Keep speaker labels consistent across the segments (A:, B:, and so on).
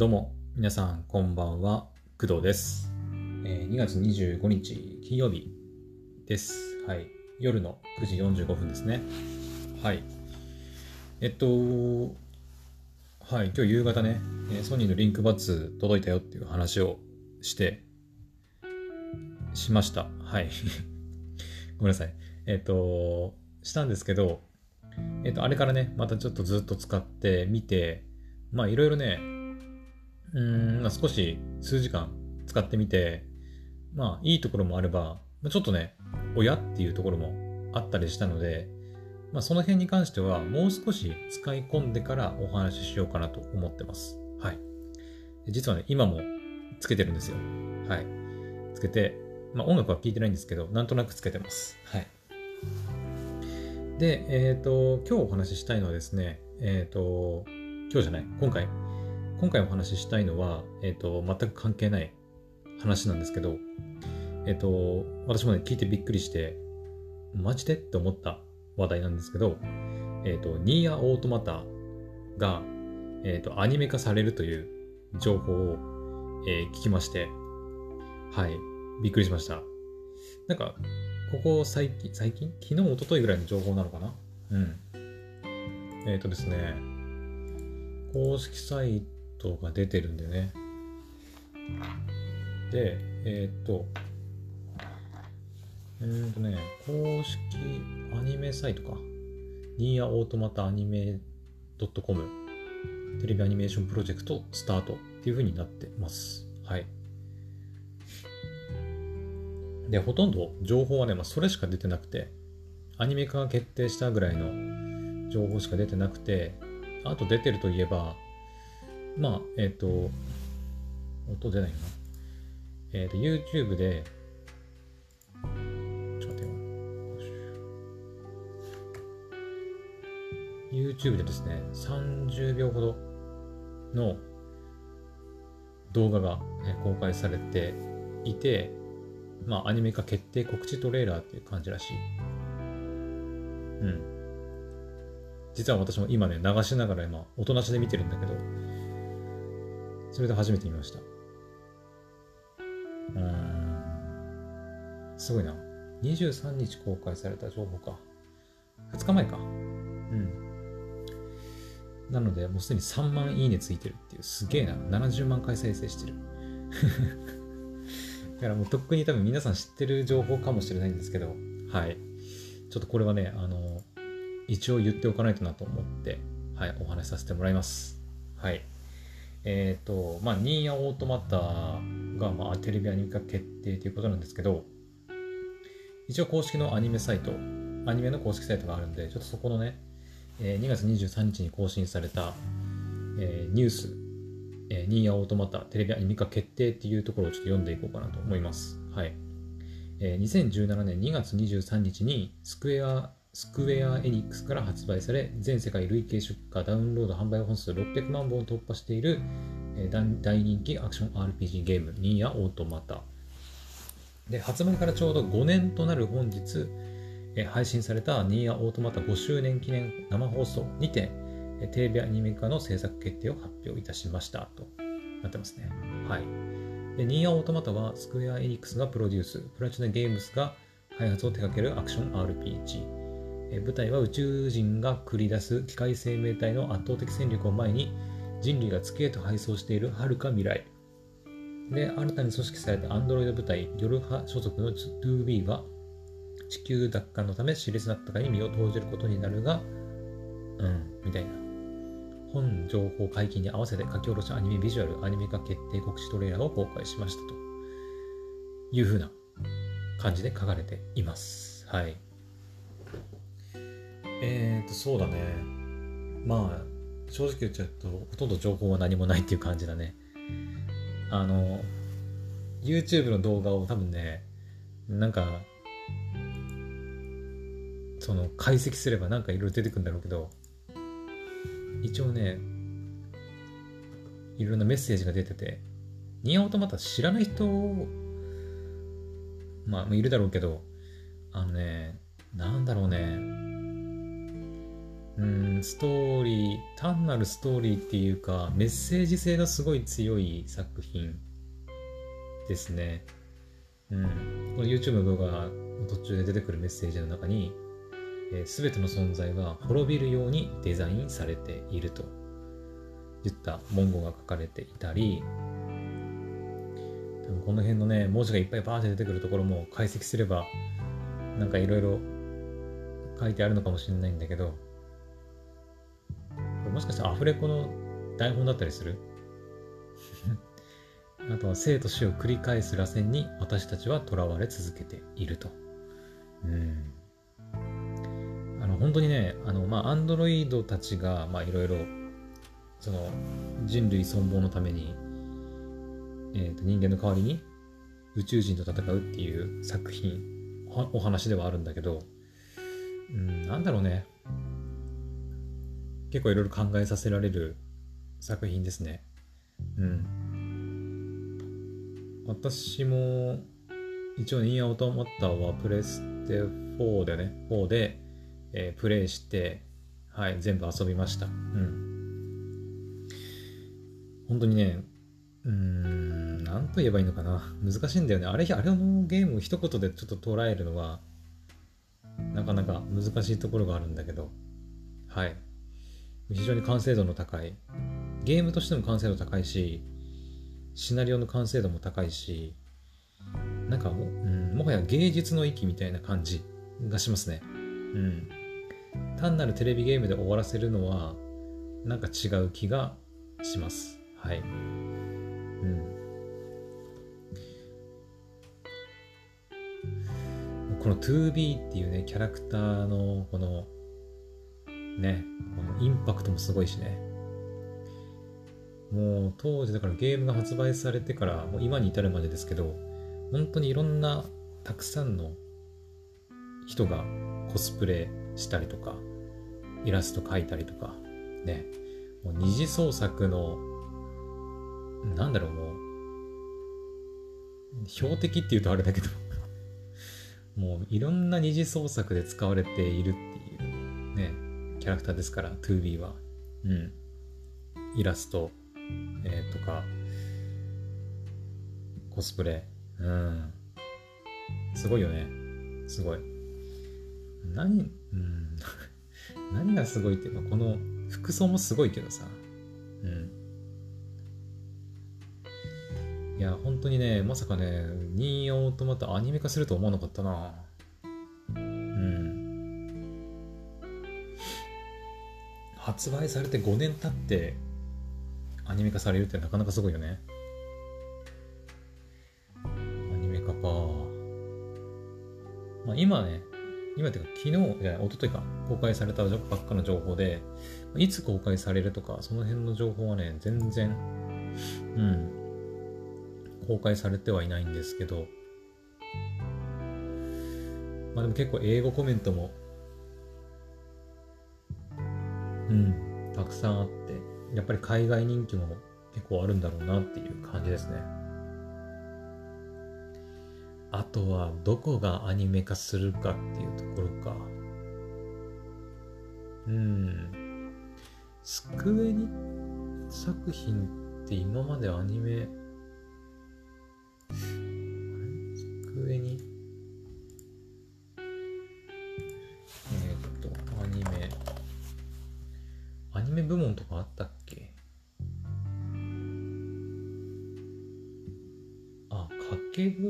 A: どうも、皆さん、こんばんは。工藤です。えー2月25日、金曜日です。はい。夜の9時45分ですね。はい。えっと、はい。今日夕方ね、ソニーのリンクバッツ届いたよっていう話をして、しました。はい。ごめんなさい。えっと、したんですけど、えっと、あれからね、またちょっとずっと使ってみて、まあ、いろいろね、うん、まあ、少し数時間使ってみて、まあ、いいところもあれば、ちょっとね、親っていうところもあったりしたので、まあ、その辺に関しては、もう少し使い込んでからお話ししようかなと思ってます。はい。実はね、今もつけてるんですよ。はい。つけて、まあ、音楽は聴いてないんですけど、なんとなくつけてます。はい。で、えっ、と、今日お話ししたいのはですね、えっ、と、今日じゃない、今回、今回お話ししたいのは、えっ、と、全く関係ない話なんですけど、えっ、と、私もね、聞いてびっくりして、マジで？って思った話題なんですけど、えっ、と、ニーヤオートマタが、えっ、と、アニメ化されるという情報を、えー聞きまして、はい、びっくりしました。なんか、ここ最近、最近？昨日、一昨日ぐらいの情報なのかな？うん。えっ、とですね、公式サイトトが出てるんでね。で、えっ、と、えーとね、公式アニメサイトか。ニーヤオートマタアニメ .com テレビアニメーションプロジェクトスタートっていう風になってます。はい。で、ほとんど情報はね、まあ、それしか出てなくて、アニメ化が決定したぐらいの情報しか出てなくて、あと出てるといえば、まあ、えっ、と、音出ないかな。えっ、と、YouTube で、ちょっと待ってよ。YouTube でですね、30秒ほどの動画がえ公開されていて、まあ、アニメ化決定告知トレーラーっていう感じらしい。うん。実は私も今ね、流しながら今、音なしで見てるんだけど、それで初めて見ました。うん。すごいな。23日公開された情報か。2日前か。うん。なので、もうすでに3万いいねついてるっていう、すげえな。70万回再生してる。だからもうとっくに多分皆さん知ってる情報かもしれないんですけど、はい。ちょっとこれはね、あの、一応言っておかないとなと思って、はい、お話しさせてもらいます。はい。えっ、と、まあ、ニーヤオートマタが、まあ、テレビアニメ化決定ということなんですけど、一応公式のアニメサイト、アニメの公式サイトがあるんで、ちょっとそこのね、えー2月23日に更新された、えーニュース、えーニーヤオートマタテレビアニメ化決定っていうところをちょっと読んでいこうかなと思います。はい。えー2017年2月23日にスクエア、スクエアエニックスから発売され、全世界累計出荷、ダウンロード、販売本数600万本を突破している、えー大人気アクション RPG ゲーム、ニーヤオートマタ。で、発売からちょうど5年となる本日、えー配信されたニーヤオートマタ5周年記念生放送にて、えーテレビアニメ化の制作決定を発表いたしましたとなってますね。はい。で、ニーヤオートマタはスクエア・エニックスがプロデュース、プラチナ・ゲームスが開発を手掛けるアクション RPG。舞台は宇宙人が繰り出す機械生命体の圧倒的戦力を前に人類が月へと配送している遥か未来。で、新たに組織されたアンドロイド部隊、ヨルハ所属の 2B は地球奪還のため熾烈な戦いに身を投じることになるが、うん、みたいな。本情報解禁に合わせて書き下ろしアニメビジュアル、アニメ化決定告知トレーラーを公開しましたという風な感じで書かれています。はい。えーと、そうだね。まあ、正直言っちゃうと、ほとんど情報は何もないっていう感じだね。あの、YouTube の動画を多分ね、なんか、その解析すればなんかいろいろ出てくるんだろうけど、一応ね、いろんなメッセージが出てて、ニアオートマタ知らない人、まあ、いるだろうけど、あのね、なんだろうね、うんストーリー単なるストーリーっていうかメッセージ性のすごい強い作品ですね。うん。この YouTube の動画の途中で出てくるメッセージの中にえー、全ての存在は滅びるようにデザインされていると言った文言が書かれていたりこの辺のね文字がいっぱいバーって出てくるところも解析すればなんかいろいろ書いてあるのかもしれないんだけどもしかしたらアフレコの台本だったりする？あとは生と死を繰り返す螺旋に私たちは囚われ続けていると。うん。あの、本当にね、あの、まあ、アンドロイドたちが、まあ、いろいろ、その、人類存亡のために、えっ、ー、と、人間の代わりに宇宙人と戦うっていう作品、お話ではあるんだけど、うん、なんだろうね。結構いろいろ考えさせられる作品ですね。うん。私も、一応、ニーアオートマッターはプレステ4でね、4で、えー、プレイして、はい、全部遊びました。うん。本当にね、うーん、なんと言えばいいのかな。難しいんだよね。あれ、あれのゲームを一言でちょっと捉えるのは、なかなか難しいところがあるんだけど、はい。非常に完成度の高い。ゲームとしても完成度高いし、シナリオの完成度も高いし、なんかも,、うん、もはや芸術の域みたいな感じがしますね。うん。単なるテレビゲームで終わらせるのはなんか違う気がします。はい。うん。この 2B っていうね、キャラクターのこのね、このインパクトもすごいしね。もう当時だからゲームが発売されてからもう今に至るまでですけど、本当にいろんなたくさんの人がコスプレしたりとか、イラスト描いたりとか、ね、もう二次創作の、なんだろう、もう、標的って言うとあれだけど。もういろんな二次創作で使われているっていう、キャラクターですから、2B は。うん。イラスト、えー、とか、コスプレ。うん。すごいよね。すごい。何、うん。何がすごいっていうか、この服装もすごいけどさ。うん。いや、本当にね、まさかね、ニーオートマトアニメ化すると思わなかったな。発売されて5年経ってアニメ化されるってなかなかすごいよね。アニメ化か。まあ今ね、今っていうか昨日、じゃない、一昨日か、公開されたばっかの情報で、いつ公開されるとか、その辺の情報はね、全然、うん、公開されてはいないんですけど、まあでも結構英語コメントも、うん、たくさんあって、やっぱり海外人気も結構あるんだろうなっていう感じですね。あとはどこがアニメ化するかっていうところか。うん。スクエニ作品って今までアニメ、スクエニ？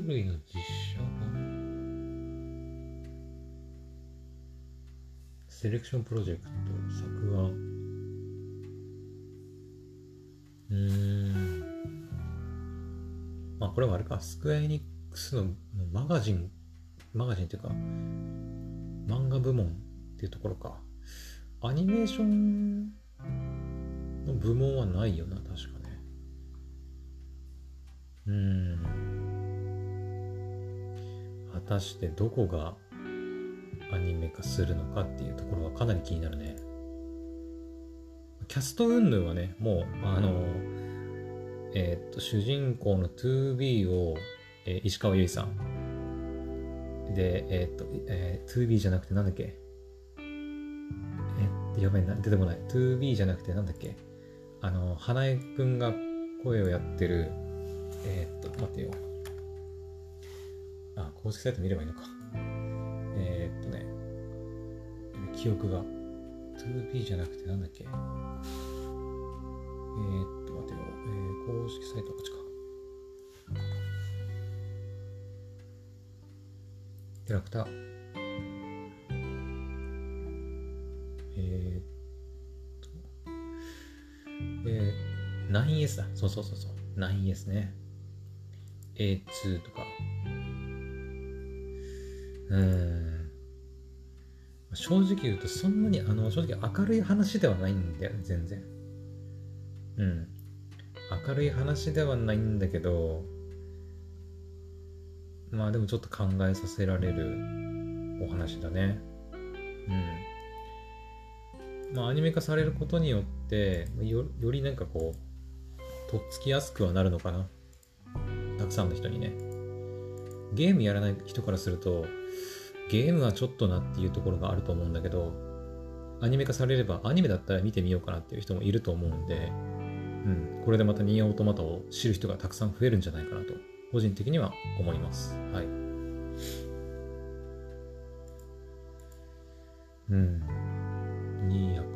A: ケ部類の実写版？セレクションプロジェクト作画うん。まあこれはあれか。スクエアエニックスのマガジン。マガジンっていうか漫画部門っていうところか。アニメーションの部門はないよな確かね。うん。果たしてどこがアニメ化するのかっていうところはかなり気になるね。キャスト云々はね、もう、あの、えー、っと、主人公の 2B を、えー、石川由依さん。で、えー、っと、えー、2B じゃなくてなんだっけ？えー、やばいな、出てこない。2B じゃなくて、なんだっけ？あの、花江くんが声をやってる、え、っと、待ってよ。あ、公式サイト見ればいいのか。えー、っとね、記憶が。2B じゃなくて、なんだっけ。えー、っと、待てよ。えー、公式サイトこっちか。キャラクター。えー、っと、えー、9S だ。そうそうそうそう。9S ね。A2 とか。うん。正直言うと、そんなに、あの、正直明るい話ではないんだよね、全然。うん。明るい話ではないんだけど、まあでもちょっと考えさせられるお話だね。うん。まあアニメ化されることによってよ、よりなんかこう、とっつきやすくはなるのかな。たくさんの人にね。ゲームやらない人からすると、ゲームはちょっとなっていうところがあると思うんだけど、アニメ化されればアニメだったら見てみようかなっていう人もいると思うんで、うん、これでまたニーアオートマタを知る人がたくさん増えるんじゃないかなと個人的には思います。はい。うん。ニーヤか。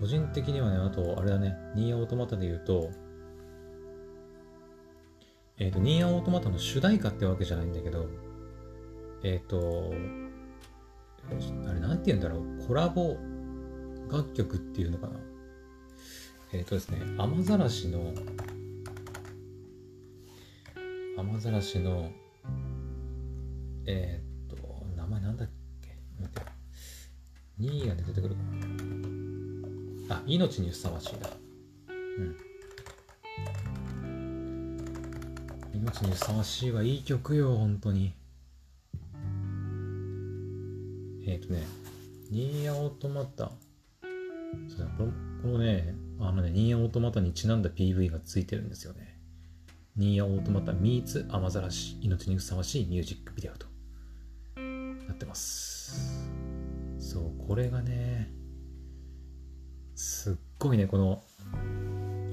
A: 個人的にはね、あと、あれだね、ニーヤオートマタで言うと、えっ、ー、と、ニーヤオートマタの主題歌ってわけじゃないんだけど、えっ、ー、と、あれなんて言うんだろう、コラボ楽曲っていうのかな？えっ、ー、とですね、雨ざらしの、雨ざらしの、えっ、ー、と、名前なんだっけ？待って。ニーヤで出てくるかな。あ、命にふさわしいだ。うん。命にふさわしいはいい曲よ、本当に。えっ、ー、とね、ニーヤオートマタ。このこのね、あのね、ニーヤオートマタにちなんだ PV がついてるんですよね。ニーヤオートマタ meets 雨ざらし命にふさわしいミュージックビデオとなってます。そう、これがね、すっごいね、この、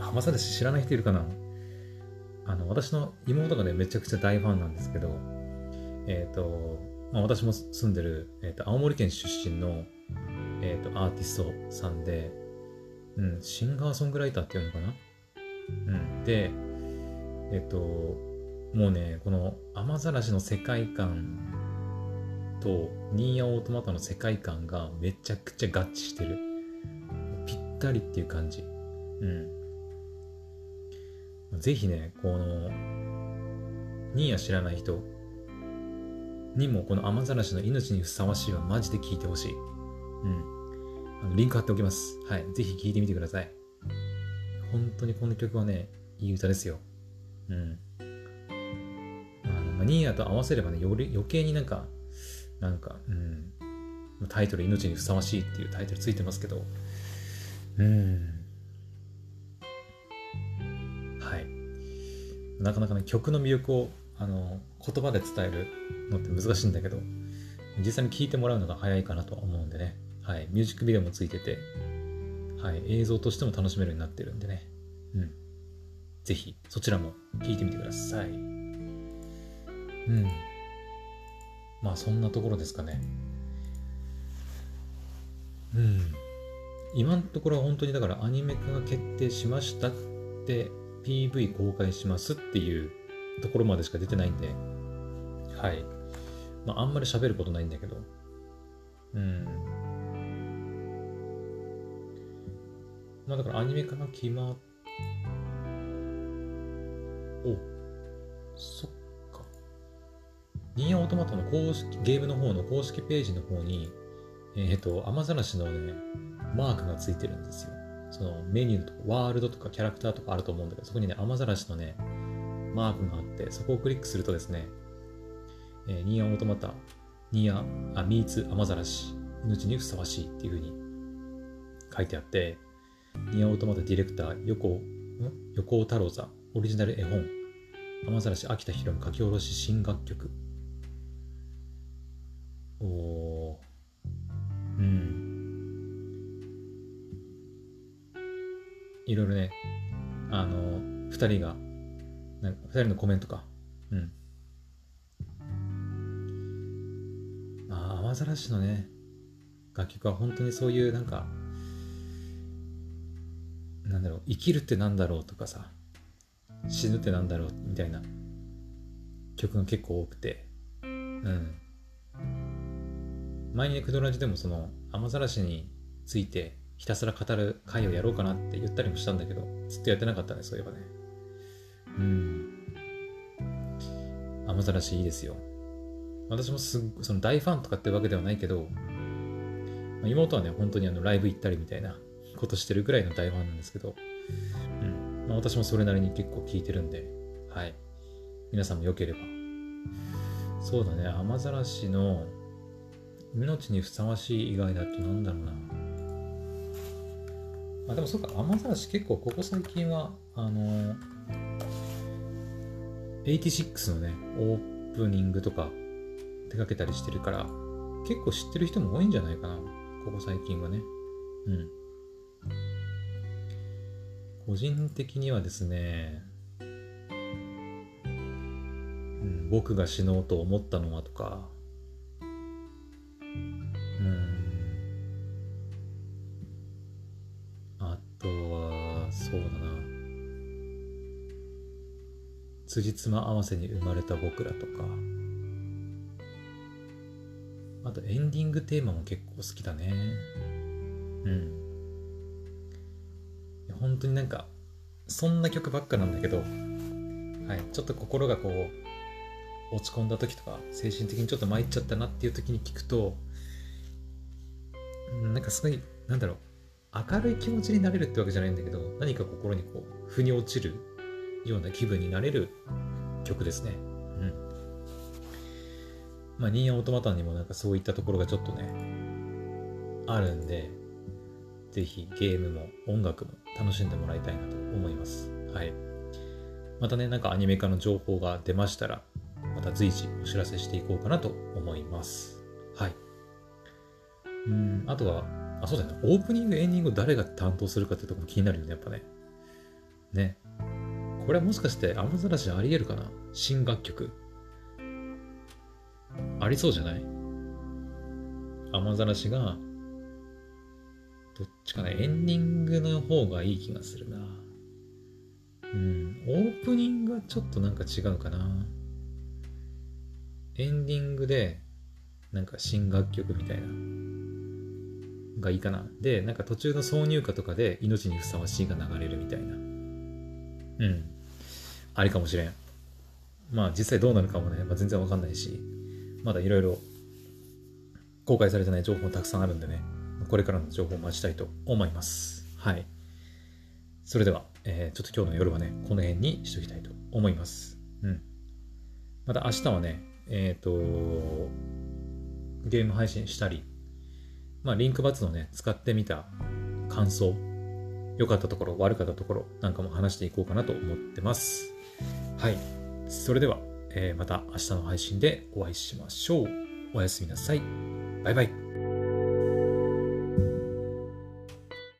A: 雨ざらし知らない人いるかな？あの、私の妹がね、めちゃくちゃ大ファンなんですけど、えっ、ー、と、まあ、私も住んでる、えーと、青森県出身の、えーとアーティストさんで、うん、シンガーソングライターっていうのかな？うん。で、えっと、もうね、この雨ざらしの世界観とニーヤオートマタの世界観がめちゃくちゃ合致してる。ぴったりっていう感じ。うん。ぜひね、この、ニーヤ知らない人にもこの雨ざらしの命にふさわしいはマジで聞いてほしい。うん。あのリンク貼っておきます。はい。ぜひ聴いてみてください。本当にこの曲はね、いい歌ですよ。うん。あの、まあ、ニーヤと合わせればね、より余計になんか、なんか、うん。タイトル、命にふさわしいっていうタイトルついてますけど、うん。なかなかね、曲の魅力を、あの、言葉で伝えるのって難しいんだけど、実際に聴いてもらうのが早いかなとは思うんでね。はい、ミュージックビデオもついてて、はい、映像としても楽しめるようになってるんでね。うん。ぜひ、そちらも聞いてみてください。うん。まあ、そんなところですかね。うん。今のところは本当にだからアニメ化が決定しましたって PV 公開しますっていうところまでしか出てないんで、はい。まあ、あんまり喋ることないんだけど、うん。まあだからアニメ化が決まっ、お、そっか。ニーアオートマトの公式、ゲームの方の公式ページの方に、えっ、ー、と、雨ざらしのね、マークがついてるんですよ。そのメニューとかワールドとかキャラクターとかあると思うんだけど、そこにね、雨ざらしのね、マークがあって、そこをクリックするとですね、えー、ニーアオートマタ、ニーア、あ、ミーツ雨ざらし、命にふさわしいっていう風に書いてあって、ニアオートマトディレクター、横、横尾太郎座、オリジナル絵本、雨ざらし秋田博書き下ろし新楽曲。おうん。いろいろね、あの、二人が、なんか二人のコメントか。うん。ああ、雨ざらしのね、楽曲は本当にそういうなんか、なんだろう、生きるってなんだろうとかさ、死ぬってなんだろうみたいな曲が結構多くて、うん。前にね、クドラジでもその、雨ざらしについてひたすら語る回をやろうかなって言ったりもしたんだけど、ずっとやってなかったね、そういえばね。うん。雨ざらしいいですよ。私もすその大ファンとかってわけではないけど、まあ妹はね、本当にあのライブ行ったりみたいなことしてるぐらいの大ファンなんですけど、うん。まあ私もそれなりに結構聞いてるんで、はい。皆さんもよければ。そうだね、雨ざらしの命にふさわしい以外だとなんだろうな。あ、でもそうか、雨ざらし結構ここ最近は、あの86のね、オープニングとか手掛けたりしてるから、結構知ってる人も多いんじゃないかな。ここ最近はね。うん。個人的にはですね、うん、僕が死のうと思ったのはとか、うん。辻褄合わせに生まれた僕らとか、あとエンディングテーマも結構好きだね。うん。本当になんか、そんな曲ばっかなんだけど、はい、ちょっと心がこう、落ち込んだ時とか、精神的にちょっと参っちゃったなっていう時に聞くと、うんなんかすごい、なんだろう、明るい気持ちになれるってわけじゃないんだけど、何か心にこう、腑に落ちるような気分になれる曲ですね。うん。まあ、ニーヤオートマタンにもなんかそういったところがちょっとね、あるんで、ぜひゲームも音楽も楽しんでもらいたいなと思います。はい。またね、なんかアニメ化の情報が出ましたら、また随時お知らせしていこうかなと思います。はい。うん、あとは、あ、そうだよね。オープニング、エンディング誰が担当するかってとこも気になるよね、やっぱね。ね。これはもしかして、アマザラシあり得るかな？新楽曲。ありそうじゃない？アマザラシが、どっちかな？エンディングの方がいい気がするな。うん、オープニングはちょっとなんか違うかな。エンディングで、なんか新楽曲みたいな。がいいかな。で、なんか途中の挿入歌とかで命にふさわしいが流れるみたいな。うん。ありかもしれん。まあ実際どうなるかもね、まあ、全然わかんないし、まだいろいろ公開されてない情報もたくさんあるんでね、これからの情報を待ちたいと思います。はい。それでは、えーちょっと今日の夜はね、この辺にしときたいと思います。うん。また明日はね、えっ、と、ゲーム配信したり、まあ、リンクバツのね、使ってみた感想、良かったところ、悪かったところなんかも話していこうかなと思ってます。はい。それでは、えーまた明日の配信でお会いしましょう。おやすみなさい。バイバイ。